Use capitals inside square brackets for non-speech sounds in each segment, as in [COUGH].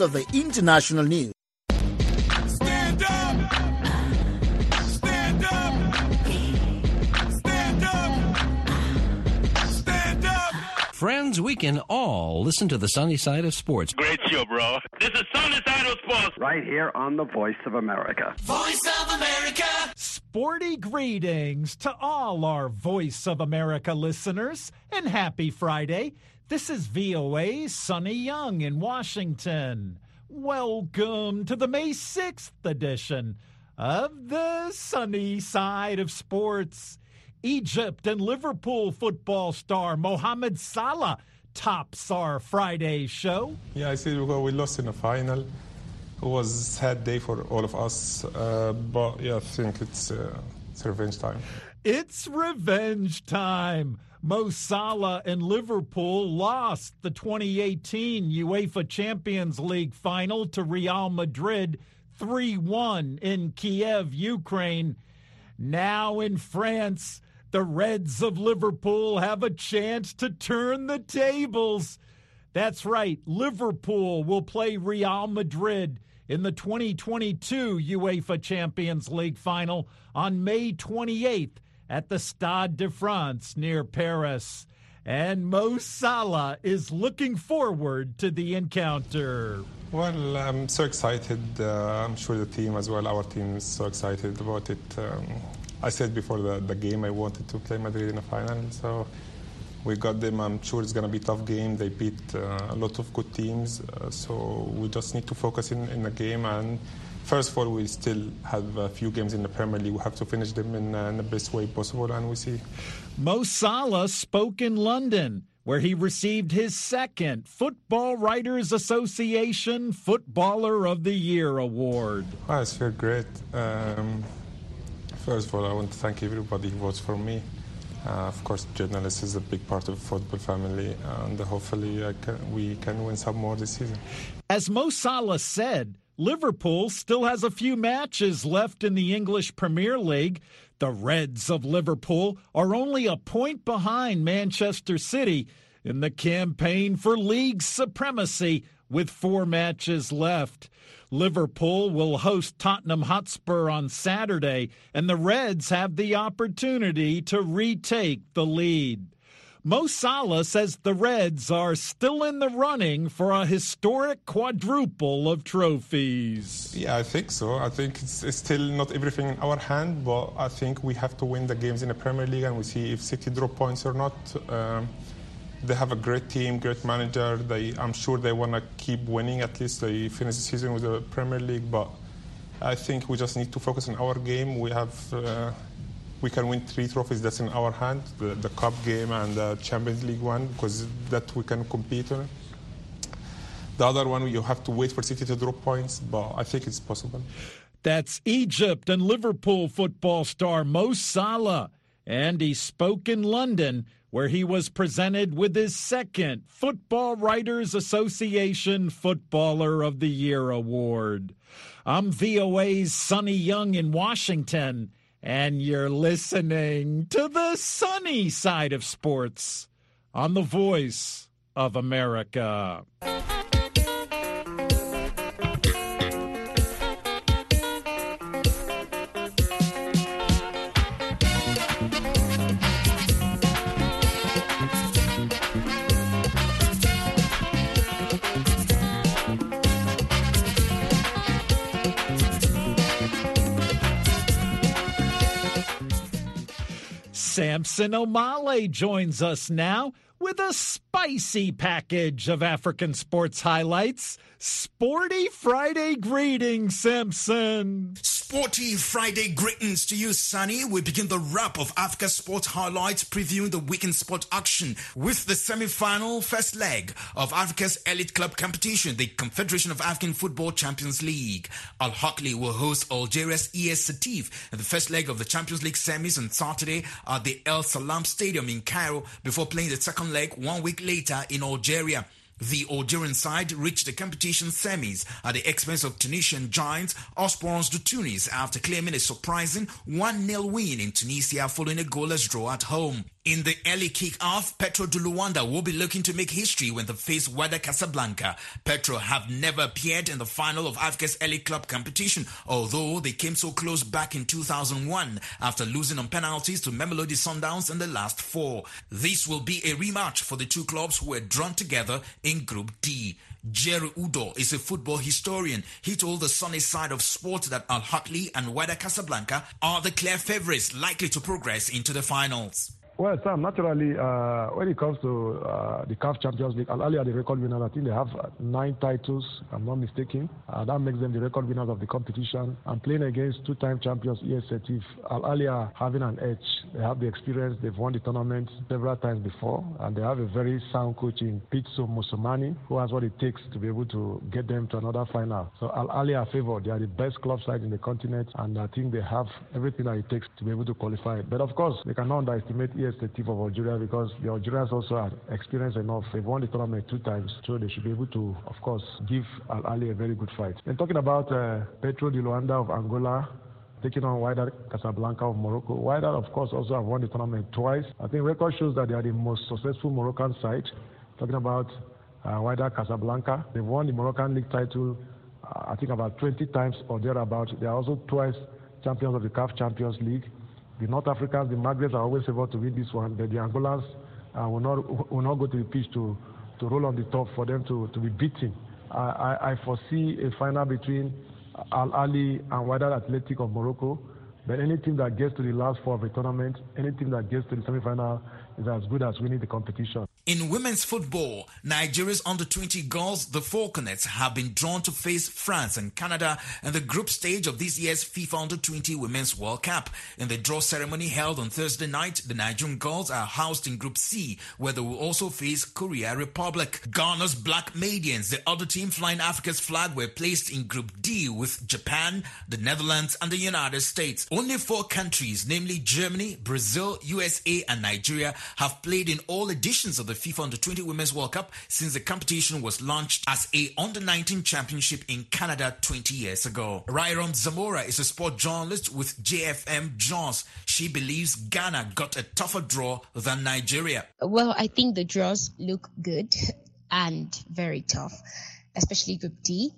of the international news. Stand up! Stand up! Stand up! Stand up! Friends, we can all listen to the sunny side of sports. Great show, bro. This is Sunny Side of Sports. right here on the Voice of America. Voice of America! Sporty greetings to all our Voice of America listeners, and happy Friday. This is VOA's Sonny Young in Washington. Welcome to the May 6th edition of the Sunny Side of Sports. Egypt and Liverpool football star Mohamed Salah tops our Friday show. Yeah, I see because we lost in the final. It was a sad day for all of us, uh, but yeah, I think it's, uh, it's revenge time. It's revenge time. Mo Salah and Liverpool lost the 2018 UEFA Champions League final to Real Madrid 3 1 in Kiev, Ukraine. Now in France, the Reds of Liverpool have a chance to turn the tables. That's right, Liverpool will play Real Madrid in the 2022 UEFA Champions League final on May 28th at the Stade de France near Paris. And Mo Salah is looking forward to the encounter. Well, I'm so excited. Uh, I'm sure the team as well, our team is so excited about it. Um, I said before the, the game I wanted to play Madrid in the final, so we got them. I'm sure it's going to be a tough game. They beat uh, a lot of good teams, uh, so we just need to focus in, in the game. And first of all, we still have a few games in the Premier League. We have to finish them in, uh, in the best way possible, and we see. Mo Salah spoke in London, where he received his second Football Writers Association Footballer of the Year award. Oh, it's very great. Um, first of all, I want to thank everybody who votes for me. Uh, of course, journalists is a big part of the football family, and hopefully I can, we can win some more this season. As Mo Salah said, Liverpool still has a few matches left in the English Premier League. The Reds of Liverpool are only a point behind Manchester City in the campaign for league supremacy with four matches left. Liverpool will host Tottenham Hotspur on Saturday, and the Reds have the opportunity to retake the lead. Mo Salah says the Reds are still in the running for a historic quadruple of trophies. Yeah, I think so. I think it's, it's still not everything in our hand, but I think we have to win the games in the Premier League, and we see if City drop points or not. Um, they have a great team, great manager. They, I'm sure they want to keep winning. At least they finish the season with the Premier League, but I think we just need to focus on our game. We have. Uh, we can win three trophies that's in our hand the, the cup game and the champions league one because that we can compete on the other one you have to wait for city to drop points but i think it's possible That's Egypt and Liverpool football star Mo Salah. And he spoke in London, where he was presented with his second Football Writers Association Footballer of the Year award. I'm VOA's Sonny Young in Washington, and you're listening to the sunny side of sports on the voice of America. Samson Omale joins us now with a spicy package of African sports highlights. Sporty Friday greetings, Samson. Sporty Friday greetings to you, Sonny. We begin the wrap of Africa Sports Highlights previewing the weekend sport action with the semi-final first leg of Africa's elite club competition, the Confederation of African Football Champions League. Al Ahly will host Algeria's ES Setif in the first leg of the Champions League semis on Saturday at the El Salam Stadium in Cairo before playing the second leg one week later in Algeria. The Algerian side reached the competition semis at the expense of Tunisian giants Espérance de Tunis after claiming a surprising 1-0 win in Tunisia following a goalless draw at home. In the early kick-off, Petro de Luanda will be looking to make history when they face Wydad Casablanca. Petro have never appeared in the final of Africa's Elite Club competition, although they came so close back in 2001 after losing on penalties to Mamelodi Sundowns in the last four. This will be a rematch for the two clubs who were drawn together in Group D. Jerry Udo is a football historian. He told the sunny side of sports that Al Ahly and Wydad Casablanca are the clear favorites likely to progress into the finals. Well, Sam, naturally, uh, when it comes to uh, the CAF Champions League, Al Ahly are the record winners. I think they have uh, nine titles, I'm not mistaken. Uh, that makes them the record winners of the competition. And playing against two-time champions, ES Setif, Al Ahly are having an edge. They have the experience. They've won the tournament several times before. And they have a very sound coach in Pitso Mosimane, who has what it takes to be able to get them to another final. So Al Ahly are favored. They are the best club side in the continent. And I think they have everything that it takes to be able to qualify. But of course, they cannot underestimate ES Setif of Algeria because the Algerians also are experienced enough. They've won the tournament two times, so they should be able to, of course, give Al Ahly a very good fight. And talking about uh, Petro de Luanda of Angola, taking on Wydad Casablanca of Morocco. Wydad, of course, also have won the tournament twice. I think record shows that they are the most successful Moroccan side. Talking about uh, Wydad Casablanca, they've won the Moroccan league title, uh, I think about 20 times or thereabout. They are also twice champions of the CAF Champions League. The North Africans, the Maghrebs are always able to win this one, but the Angolans uh, will not will not go to the pitch to, to roll on the top for them to, to be beaten. I, I, I foresee a final between Al Ahly and Wydad Athletic of Morocco. But any team that gets to the last four of a tournament, any team that gets to the semi-final is as good as winning the competition. In women's football, Nigeria's under 20 girls, the Falconets, have been drawn to face France and Canada in the group stage of this year's FIFA Under 20 Women's World Cup. In the draw ceremony held on Thursday night, the Nigerian girls are housed in Group C, where they will also face Korea Republic. Ghana's Black Maidens, the other team flying Africa's flag, were placed in Group D with Japan, the Netherlands, and the United States. Only four countries, namely Germany, Brazil, USA, and Nigeria, have played in all editions of the FIFA Under 20 Women's World Cup since the competition was launched as a Under 19 championship in Canada 20 years ago. Rairam Zamora is a sport journalist with JFM Jones. She believes Ghana got a tougher draw than Nigeria. Well, I think the draws look good and very tough, especially Group D.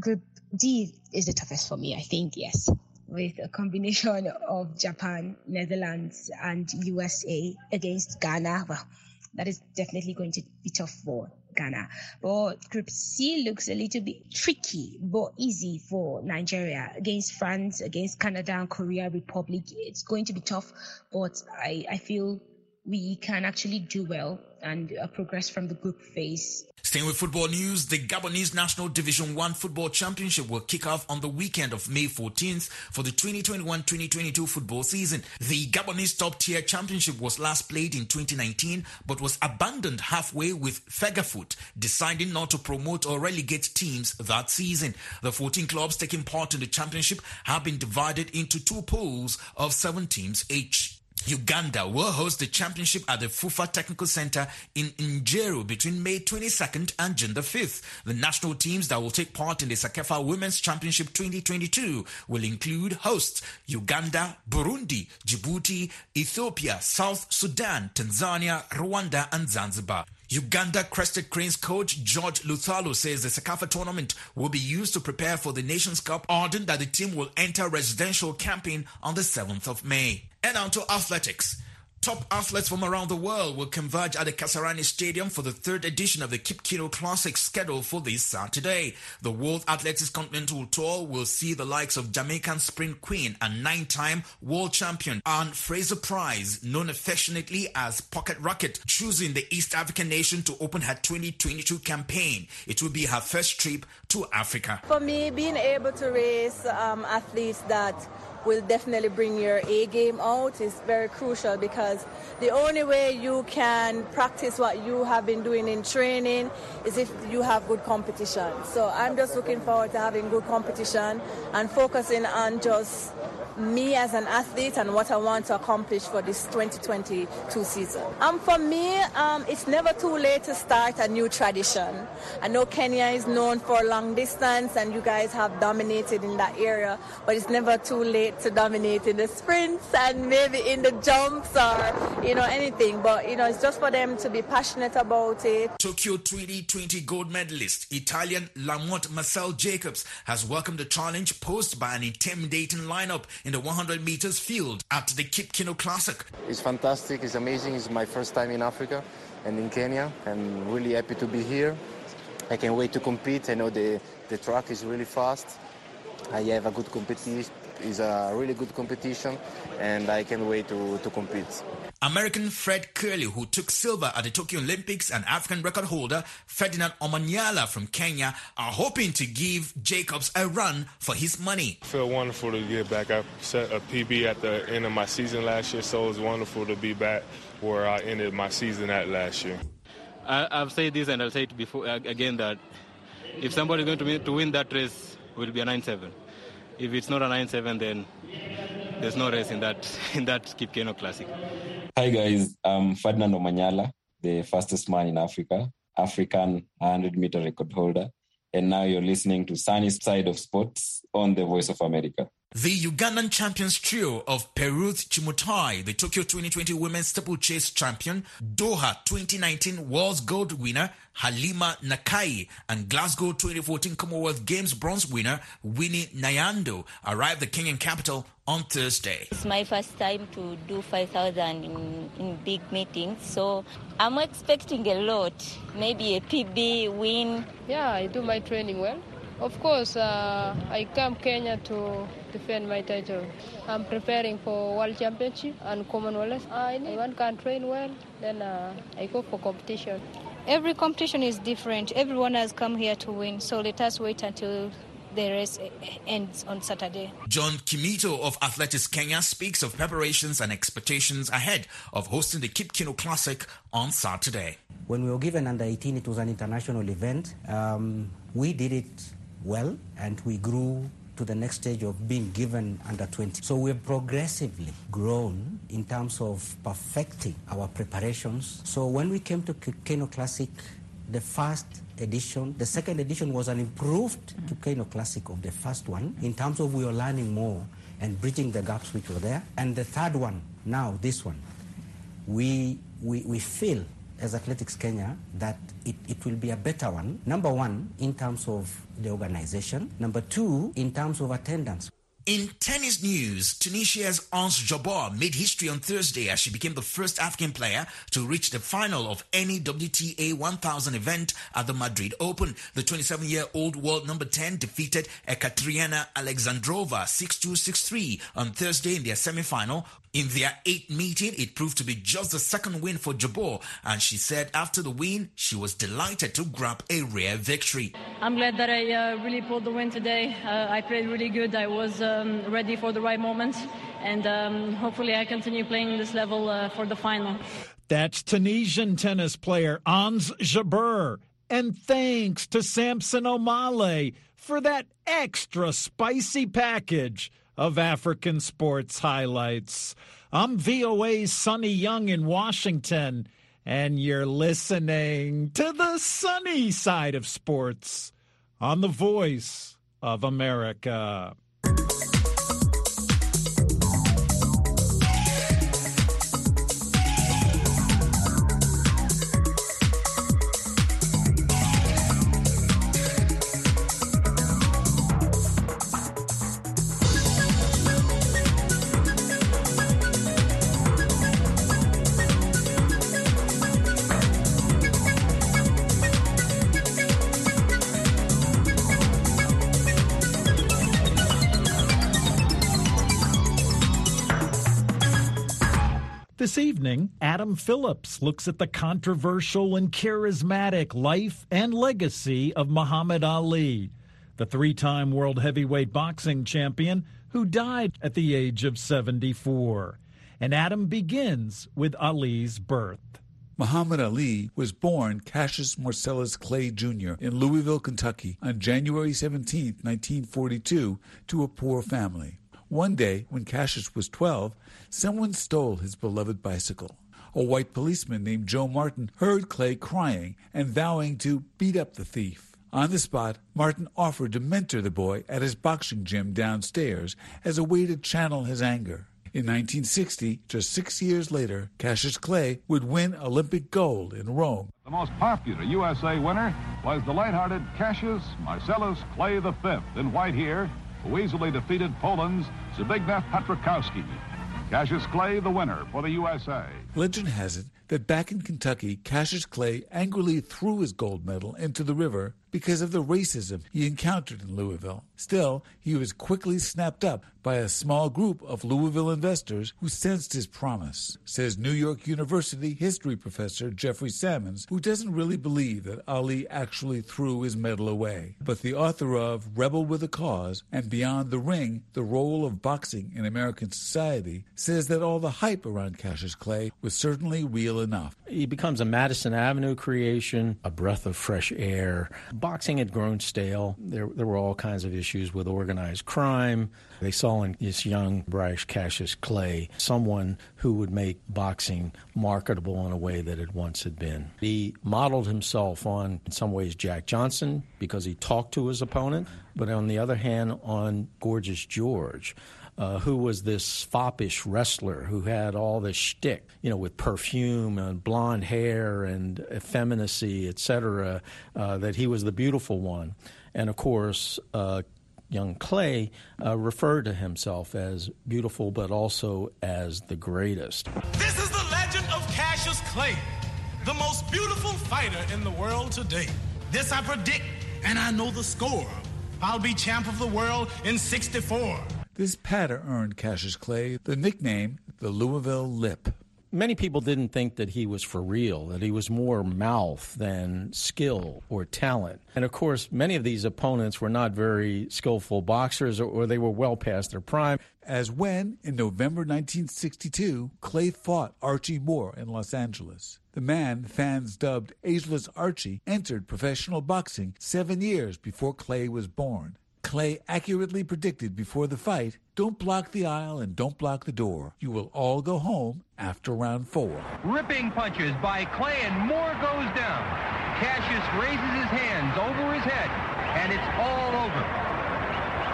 Group D is the toughest for me, I think, yes with a combination of Japan, Netherlands, and USA against Ghana. Well, that is definitely going to be tough for Ghana. But Group C looks a little bit tricky, but easy for Nigeria against France, against Canada and Korea Republic. It's going to be tough, but I, I feel we can actually do well and uh, progress from the group phase. Staying with football news, the Gabonese National Division 1 Football Championship will kick off on the weekend of May 14th for the 2021-2022 football season. The Gabonese top tier championship was last played in 2019 but was abandoned halfway with Fegafoot deciding not to promote or relegate teams that season. The 14 clubs taking part in the championship have been divided into two pools of seven teams each. Uganda will host the championship at the FUFA Technical Center in Njeru between May 22nd and June the 5th. The national teams that will take part in the CECAFA Women's Championship 2022 will include hosts Uganda, Burundi, Djibouti, Ethiopia, South Sudan, Tanzania, Rwanda, and Zanzibar. Uganda Crested Cranes coach George Lutalo says the CECAFA tournament will be used to prepare for the Nations Cup, adding that the team will enter residential camping on the 7th of May. And on to athletics. Top athletes from around the world will converge at the Kasarani Stadium for the third edition of the Kip Keino Classic scheduled for this Saturday. The World Athletics Continental Tour will see the likes of Jamaican sprint queen and nine-time world champion Anne Fraser-Pryce, known affectionately as Pocket Rocket, choosing the East African nation to open her 2022 campaign. It will be her first trip to Africa. For me, being able to race um, athletes that will definitely bring your A game out is very crucial because the only way you can practice what you have been doing in training is if you have good competition. So I'm just looking forward to having good competition and focusing on just me as an athlete and what I want to accomplish for this 2022 season. Um, for me, um, it's never too late to start a new tradition. I know Kenya is known for long distance and you guys have dominated in that area, but it's never too late to dominate in the sprints and maybe in the jumps or, you know, anything. But, you know, it's just for them to be passionate about it. Tokyo 2020 gold medalist Italian Lamont Marcell Jacobs has welcomed the challenge posed by an intimidating lineup in the 100 meters field at the Kip Keino Classic. It's fantastic, it's amazing. It's my first time in Africa and in Kenya. I'm really happy to be here. I can't wait to compete. I know the, the track is really fast. I have a good competition. It's a really good competition, and I can't wait to, to compete. American Fred Kerley, who took silver at the Tokyo Olympics, and African record holder Ferdinand Omanyala from Kenya are hoping to give Jacobs a run for his money. I feel wonderful to get back. I set a PB at the end of my season last year, so it's wonderful to be back where I ended my season at last year. I, I've said this and I'll say it before again that if somebody's going to win, to win that race, it will be a 9-7. If it's not a 9-7, then there's no race in that [LAUGHS] in that Kip Keino Classic. Hi guys, I'm Ferdinand Omanyala, the fastest man in Africa, African 100 meter record holder, and now you're listening to Sunny Side of Sports on the Voice of America. The Ugandan champions trio of Peruth Chemutai, the Tokyo 2020 Women's Steeplechase champion, Doha 2019 World's Gold winner Halimah Nakaayi, and Glasgow 2014 Commonwealth Games bronze winner Winnie Nanyondo arrived the Kenyan capital on Thursday. It's my first time to do 5,000 in, in big meetings, so I'm expecting a lot. Maybe a PB win. Yeah, I do my training well. Of course, uh, I come Kenya to defend my title. I'm preparing for World Championship and Commonwealth. I need one can train well, then uh, I go for competition. Every competition is different. Everyone has come here to win, so let us wait until the race ends on Saturday. John Kimito of Athletics Kenya speaks of preparations and expectations ahead of hosting the Kip Keino Classic on Saturday. When we were given under 18, it was an international event. Um, we did it well and we grew to the next stage of being given under 20. So we've progressively grown in terms of perfecting our preparations. So when we came to Keino Classic, the first edition, the second edition was an improved Keino Classic of the first one in terms of we were learning more and bridging the gaps which were there. And the third one, now this one, we, we, we feel as Athletics Kenya that it, it will be a better one. Number one, in terms of the organization. Number two, in terms of attendance. In tennis news, Tunisia's Ons Jabeur made history on Thursday as she became the first African player to reach the final of any WTA 1000 event at the Madrid Open. The 27-year-old world number 10 defeated Ekaterina Alexandrova 6-2, 6-3 on Thursday in their semi-final. In their eighth meeting, it proved to be just the second win for Jabeur, and she said after the win, she was delighted to grab a rare victory. I'm glad that I uh, really pulled the win today. Uh, I played really good. I was um, ready for the right moment, and um, hopefully I continue playing this level uh, for the final. That's Tunisian tennis player Ons Jabeur. And thanks to Samson Omale for that extra spicy package of African sports highlights. I'm VOA's Sonny Young in Washington, and you're listening to the sunny side of sports on the voice of America. This evening, Adam Phillips looks at the controversial and charismatic life and legacy of Muhammad Ali, the three time world heavyweight boxing champion who died at the age of 74. And Adam begins with Ali's birth. Muhammad Ali was born Cassius Marcellus Clay Jr. in Louisville, Kentucky on January 17, 1942, to a poor family. One day, when Cassius was 12, someone stole his beloved bicycle. A white policeman named Joe Martin heard Clay crying and vowing to beat up the thief. On the spot, Martin offered to mentor the boy at his boxing gym downstairs as a way to channel his anger. In 1960, just six years later, Cassius Clay would win Olympic gold in Rome. The most popular USA winner was the light-hearted Cassius Marcellus Clay V in white here, who easily defeated Poland's Zbigniew Pietrzykowski. Cassius Clay, the winner for the USA. Legend has it that back in Kentucky, Cassius Clay angrily threw his gold medal into the river because of the racism he encountered in Louisville. Still, he was quickly snapped up by a small group of Louisville investors who sensed his promise, says New York University history professor Jeffrey Sammons, who doesn't really believe that Ali actually threw his medal away. But the author of Rebel with a Cause and Beyond the Ring, the role of boxing in American society, says that all the hype around Cassius Clay was certainly real enough. He becomes a Madison Avenue creation, a breath of fresh air. Boxing had grown stale. There, there were all kinds of issues with organized crime. They saw in this young, brash Cassius Clay someone who would make boxing marketable in a way that it once had been. He modeled himself on, in some ways, Jack Johnson because he talked to his opponent, but on the other hand, on Gorgeous George. Uh, who was this foppish wrestler who had all this shtick, you know, with perfume and blonde hair and effeminacy, etc., uh, that he was the beautiful one. And of course, uh, young Clay uh, referred to himself as beautiful, but also as the greatest. This is the legend of Cassius Clay, the most beautiful fighter in the world today. This I predict, and I know the score. I'll be champ of the world in 64. This patter earned Cassius Clay the nickname the Louisville Lip. Many people didn't think that he was for real, that he was more mouth than skill or talent. And of course, many of these opponents were not very skillful boxers or, they were well past their prime. As when, in November 1962, Clay fought Archie Moore in Los Angeles. The man fans dubbed Ageless Archie entered professional boxing seven years before Clay was born. Clay accurately predicted before the fight don't block the aisle and don't block the door. You will all go home after round four. Ripping punches by Clay, and Moore goes down. Cassius raises his hands over his head, and it's all over.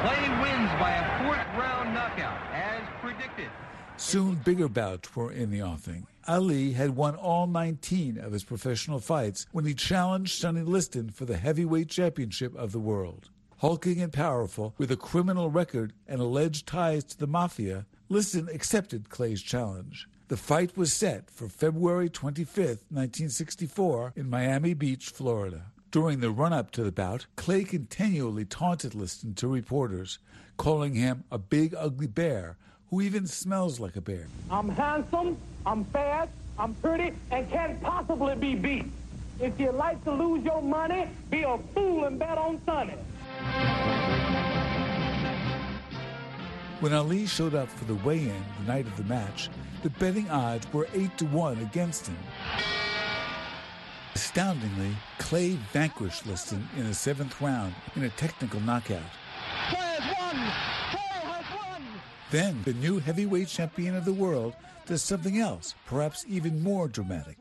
Clay wins by a fourth round knockout, as predicted. Soon bigger bouts were in the offing. Ali had won all 19 of his professional fights when he challenged Sonny Liston for the heavyweight championship of the world. Hulking and powerful, with a criminal record and alleged ties to the mafia, Liston accepted Clay's challenge. The fight was set for February 25, 1964, in Miami Beach, Florida. During the run up to the bout, Clay continually taunted Liston to reporters, calling him a big, ugly bear who even smells like a bear. I'm handsome, I'm fast, I'm pretty, and can't possibly be beat. If you like to lose your money, be a fool and bet on Sonny. When Ali showed up for the weigh-in the night of the match, the betting odds were 8 to 1 against him. Astoundingly, Clay vanquished Liston in the seventh round in a technical knockout. Clay has won! Then the new heavyweight champion of the world does something else, perhaps even more dramatic.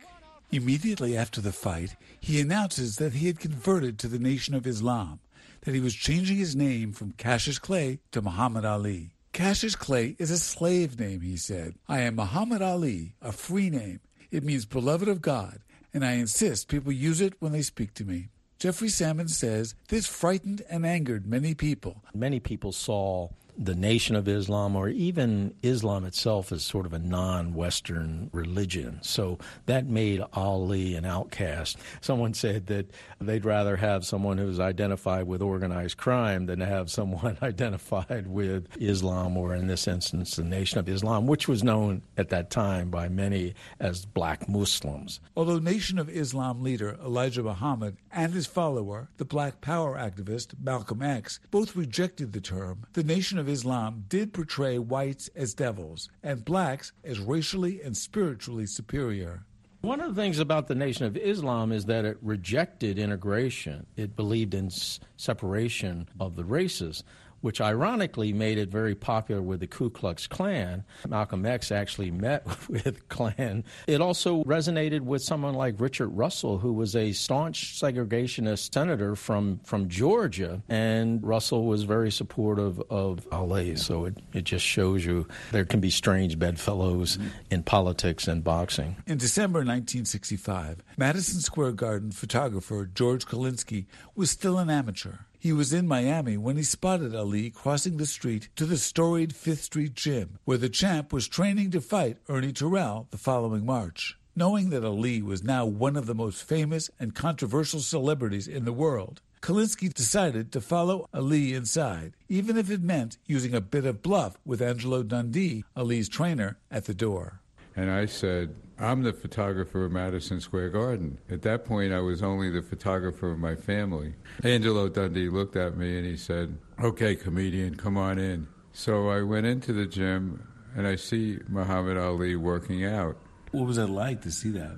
Immediately after the fight, he announces that he had converted to the Nation of Islam, that he was changing his name from Cassius Clay to Muhammad Ali. Cassius Clay is a slave name, he said. I am Muhammad Ali, a free name. It means beloved of God, and I insist people use it when they speak to me. Jeffrey Sammons says this frightened and angered many people. Many people saw the Nation of Islam or even Islam itself as sort of a non Western religion. So that made Ali an outcast. Someone said that they'd rather have someone who's identified with organized crime than to have someone [LAUGHS] identified with Islam or, in this instance, the Nation of Islam, which was known at that time by many as black Muslims. Although Nation of Islam leader Elijah Muhammad and his follower, the Black Power activist Malcolm X, both rejected the term, the Nation of Islam did portray whites as devils and blacks as racially and spiritually superior. One of the things about the Nation of Islam is that it rejected integration. It believed in separation of the races. Which ironically made it very popular with the Ku Klux Klan. Malcolm X actually met [LAUGHS] with Klan. It also resonated with someone like Richard Russell, who was a staunch segregationist senator from, from Georgia. And Russell was very supportive of Ali. So it, it just shows you there can be strange bedfellows in politics and boxing. In December 1965, Madison Square Garden photographer George Kalinsky was still an amateur. He was in Miami when he spotted Ali crossing the street to the storied Fifth Street Gym, where the champ was training to fight Ernie Terrell the following March. Knowing that Ali was now one of the most famous and controversial celebrities in the world, Kalinsky decided to follow Ali inside, even if it meant using a bit of bluff with Angelo Dundee, Ali's trainer, at the door. And I said, I'm the photographer of Madison Square Garden. At that point, I was only the photographer of my family. Angelo Dundee looked at me and he said, Okay, comedian, come on in. So I went into the gym and I see Muhammad Ali working out. What was it like to see that?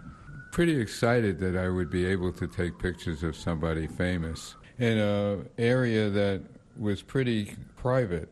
Pretty excited that I would be able to take pictures of somebody famous in an area that was pretty private.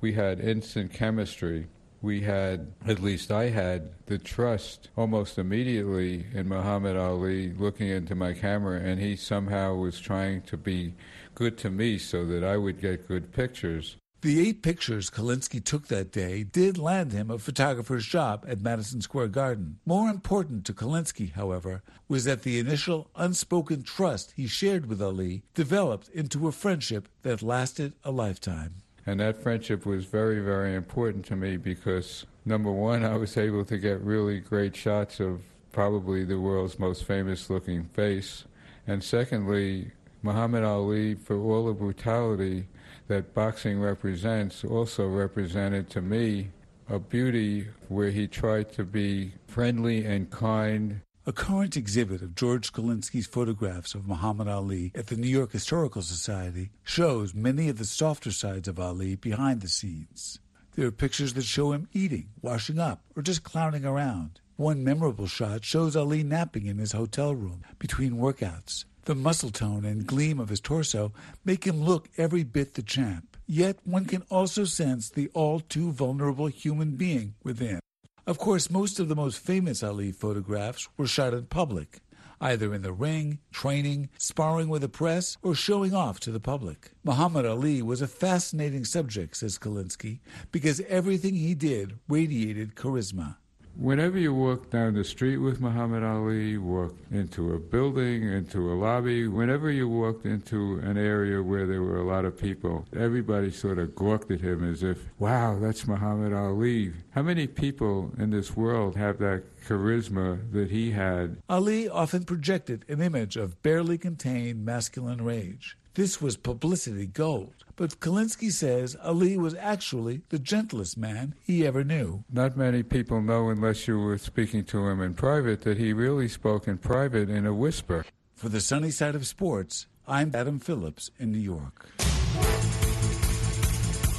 We had instant chemistry we had, at least I had, the trust almost immediately in Muhammad Ali looking into my camera, and he somehow was trying to be good to me so that I would get good pictures. The eight pictures Kalinsky took that day did land him a photographer's job at Madison Square Garden. More important to Kalinsky, however, was that the initial unspoken trust he shared with Ali developed into a friendship that lasted a lifetime. And that friendship was very, very important to me because, number one, I was able to get really great shots of probably the world's most famous looking face. And secondly, Muhammad Ali, for all the brutality that boxing represents, also represented to me a beauty where he tried to be friendly and kind a current exhibit of George Kalinsky's photographs of Muhammad Ali at the New York Historical Society shows many of the softer sides of Ali behind the scenes. There are pictures that show him eating, washing up, or just clowning around. One memorable shot shows Ali napping in his hotel room between workouts. The muscle tone and gleam of his torso make him look every bit the champ. Yet one can also sense the all too vulnerable human being within. Of course, most of the most famous Ali photographs were shot in public, either in the ring, training, sparring with the press, or showing off to the public. Muhammad Ali was a fascinating subject, says Kalinsky, because everything he did radiated charisma. Whenever you walk down the street with Muhammad Ali, walk into a building, into a lobby, whenever you walked into an area where there were a lot of people, everybody sort of gawked at him as if, wow, that's Muhammad Ali. How many people in this world have that charisma that he had? Ali often projected an image of barely contained masculine rage. This was publicity gold. But Kalinsky says Ali was actually the gentlest man he ever knew. Not many people know, unless you were speaking to him in private, that he really spoke in private in a whisper. For the sunny side of sports, I'm Adam Phillips in New York.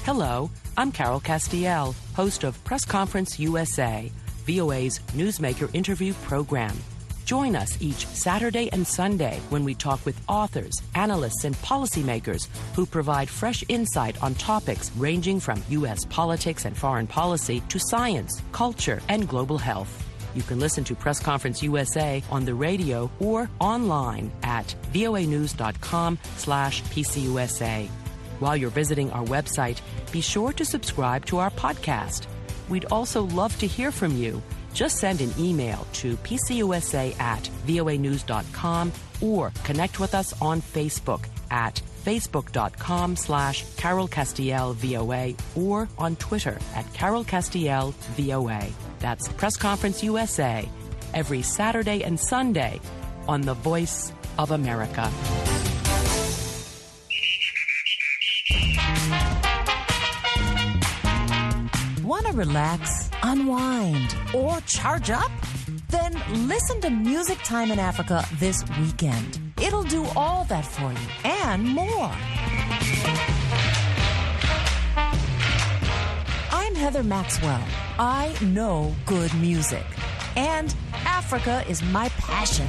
Hello, I'm Carol Castiel, host of Press Conference USA, VOA's newsmaker interview program. Join us each Saturday and Sunday when we talk with authors, analysts, and policymakers who provide fresh insight on topics ranging from U.S. politics and foreign policy to science, culture, and global health. You can listen to Press Conference USA on the radio or online at voanews.com slash pcusa. While you're visiting our website, be sure to subscribe to our podcast. We'd also love to hear from you just send an email to pcusa at voanews.com or connect with us on Facebook at facebook.com slash Carol Castiel VOA or on Twitter at Carol Castiel VOA. That's Press Conference USA every Saturday and Sunday on The Voice of America. Want to relax? Unwind, or charge up? Then listen to Music Time in Africa this weekend. It'll do all that for you and more. I'm Heather Maxwell. I know good music, and Africa is my passion.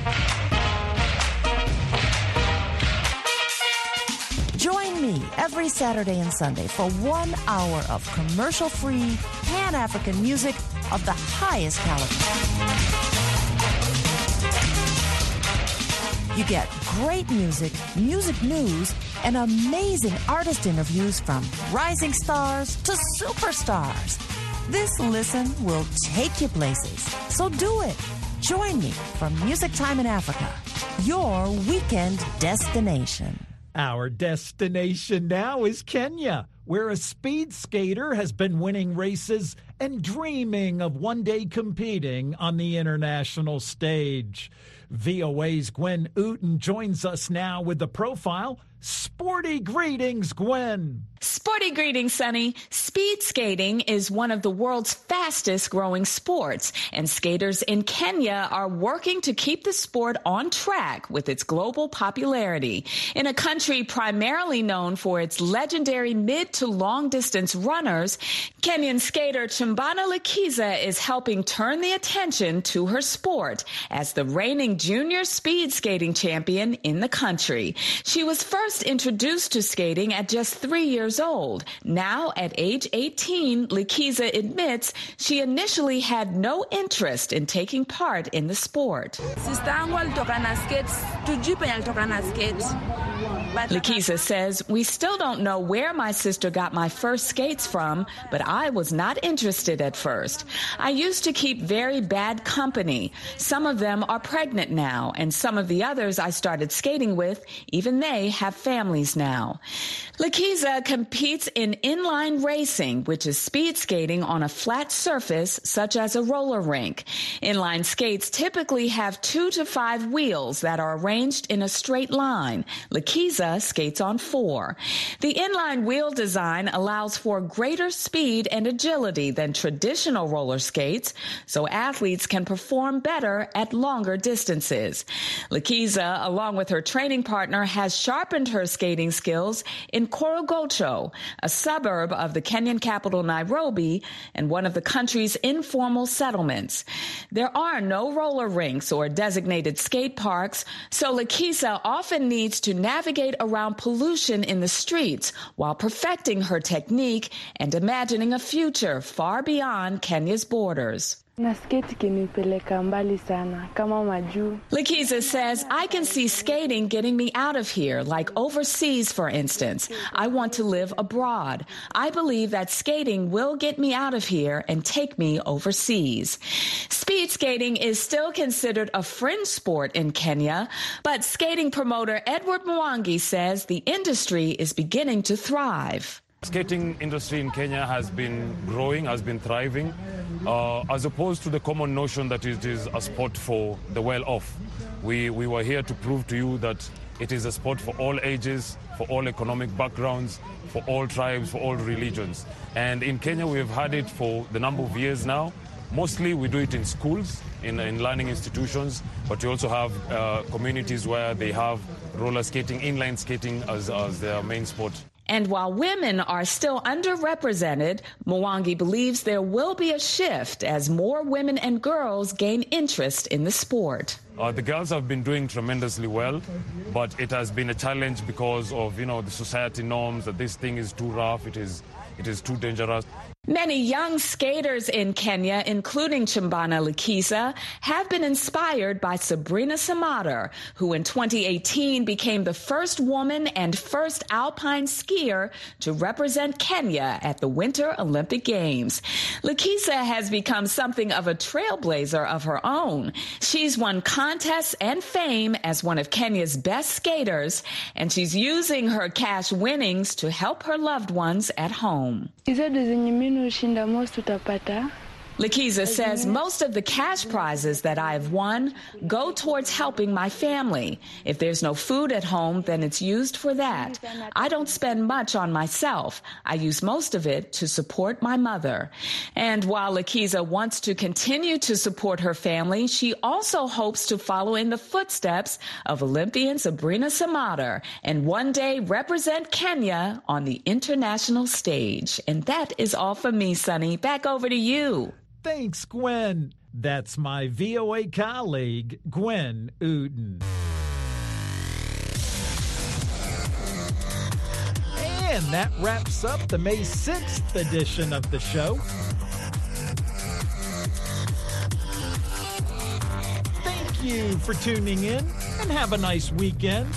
Join me every Saturday and Sunday for one hour of commercial free Pan African music of the highest caliber. You get great music, music news, and amazing artist interviews from rising stars to superstars. This listen will take you places. So do it. Join me for Music Time in Africa, your weekend destination. Our destination now is Kenya, where a speed skater has been winning races and dreaming of one day competing on the international stage. VOA's Gwen Uten joins us now with the profile. Sporty greetings, Gwen. Sporty greetings, Sonny. Speed skating is one of the world's fastest growing sports, and skaters in Kenya are working to keep the sport on track with its global popularity. In a country primarily known for its legendary mid to long distance runners, Kenyan skater Chimbana Likiza is helping turn the attention to her sport as the reigning junior speed skating champion in the country. She was first introduced to skating at just three years old. Now, at age 18, Likiza admits she initially had no interest in taking part in the sport. Likiza says, We still don't know where my sister got my first skates from, but I was not interested at first. I used to keep very bad company. Some of them are pregnant now, and some of the others I started skating with, even they have families now. Lakiza competes in inline racing, which is speed skating on a flat surface such as a roller rink. Inline skates typically have two to five wheels that are arranged in a straight line. Lakiza skates on four. The inline wheel design allows for greater speed and agility than traditional roller skates, so athletes can perform better at longer distances. Lakiza, along with her training partner, has sharpened her skating skills in Korogocho, a suburb of the Kenyan capital Nairobi and one of the country's informal settlements. There are no roller rinks or designated skate parks, so Lakisa often needs to navigate around pollution in the streets while perfecting her technique and imagining a future far beyond Kenya's borders. Na kinipeleka mbali sana kama majuu. Says, I can see skating getting me out of here, like overseas, for instance. I want to live abroad. I believe that skating will get me out of here and take me overseas. Speed skating is still considered a fringe sport in Kenya, but skating promoter Edward Mwangi says the industry is beginning to thrive. Skating industry in Kenya has been growing, has been thriving, uh, as opposed to the common notion that it is a sport for the well-off. We, we were here to prove to you that it is a sport for all ages, for all economic backgrounds, for all tribes, for all religions. And in Kenya, we've had it for the number of years now. Mostly we do it in schools, in, in learning institutions, but we also have uh, communities where they have roller skating, inline skating as, as their main sport. And while women are still underrepresented, Mwangi believes there will be a shift as more women and girls gain interest in the sport. Uh, the girls have been doing tremendously well, but it has been a challenge because of you know the society norms that this thing is too rough, it is it is too dangerous. Many young skaters in Kenya, including Chimbana Likiza, have been inspired by Sabrina Simader, who in 2018 became the first woman and first alpine skier to represent Kenya at the Winter Olympic Games. Likiza has become something of a trailblazer of her own. She's won contests and fame as one of Kenya's best skaters, and she's using her cash winnings to help her loved ones at home. Hizo ndo mimi hushinda most utapata. Likiza says most of the cash prizes that I have won go towards helping my family. If there's no food at home, then it's used for that. I don't spend much on myself. I use most of it to support my mother. And while Lakiza wants to continue to support her family, she also hopes to follow in the footsteps of Olympian Sabrina Simader and one day represent Kenya on the international stage. And that is all for me, Sonny. Back over to you. Thanks, Gwen. That's my VOA colleague, Gwen Uden. And that wraps up the May 6th edition of the show. Thank you for tuning in and have a nice weekend.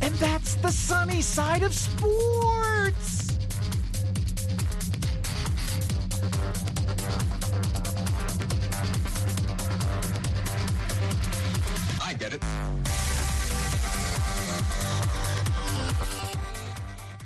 And that's the sunny side of sports. Get it.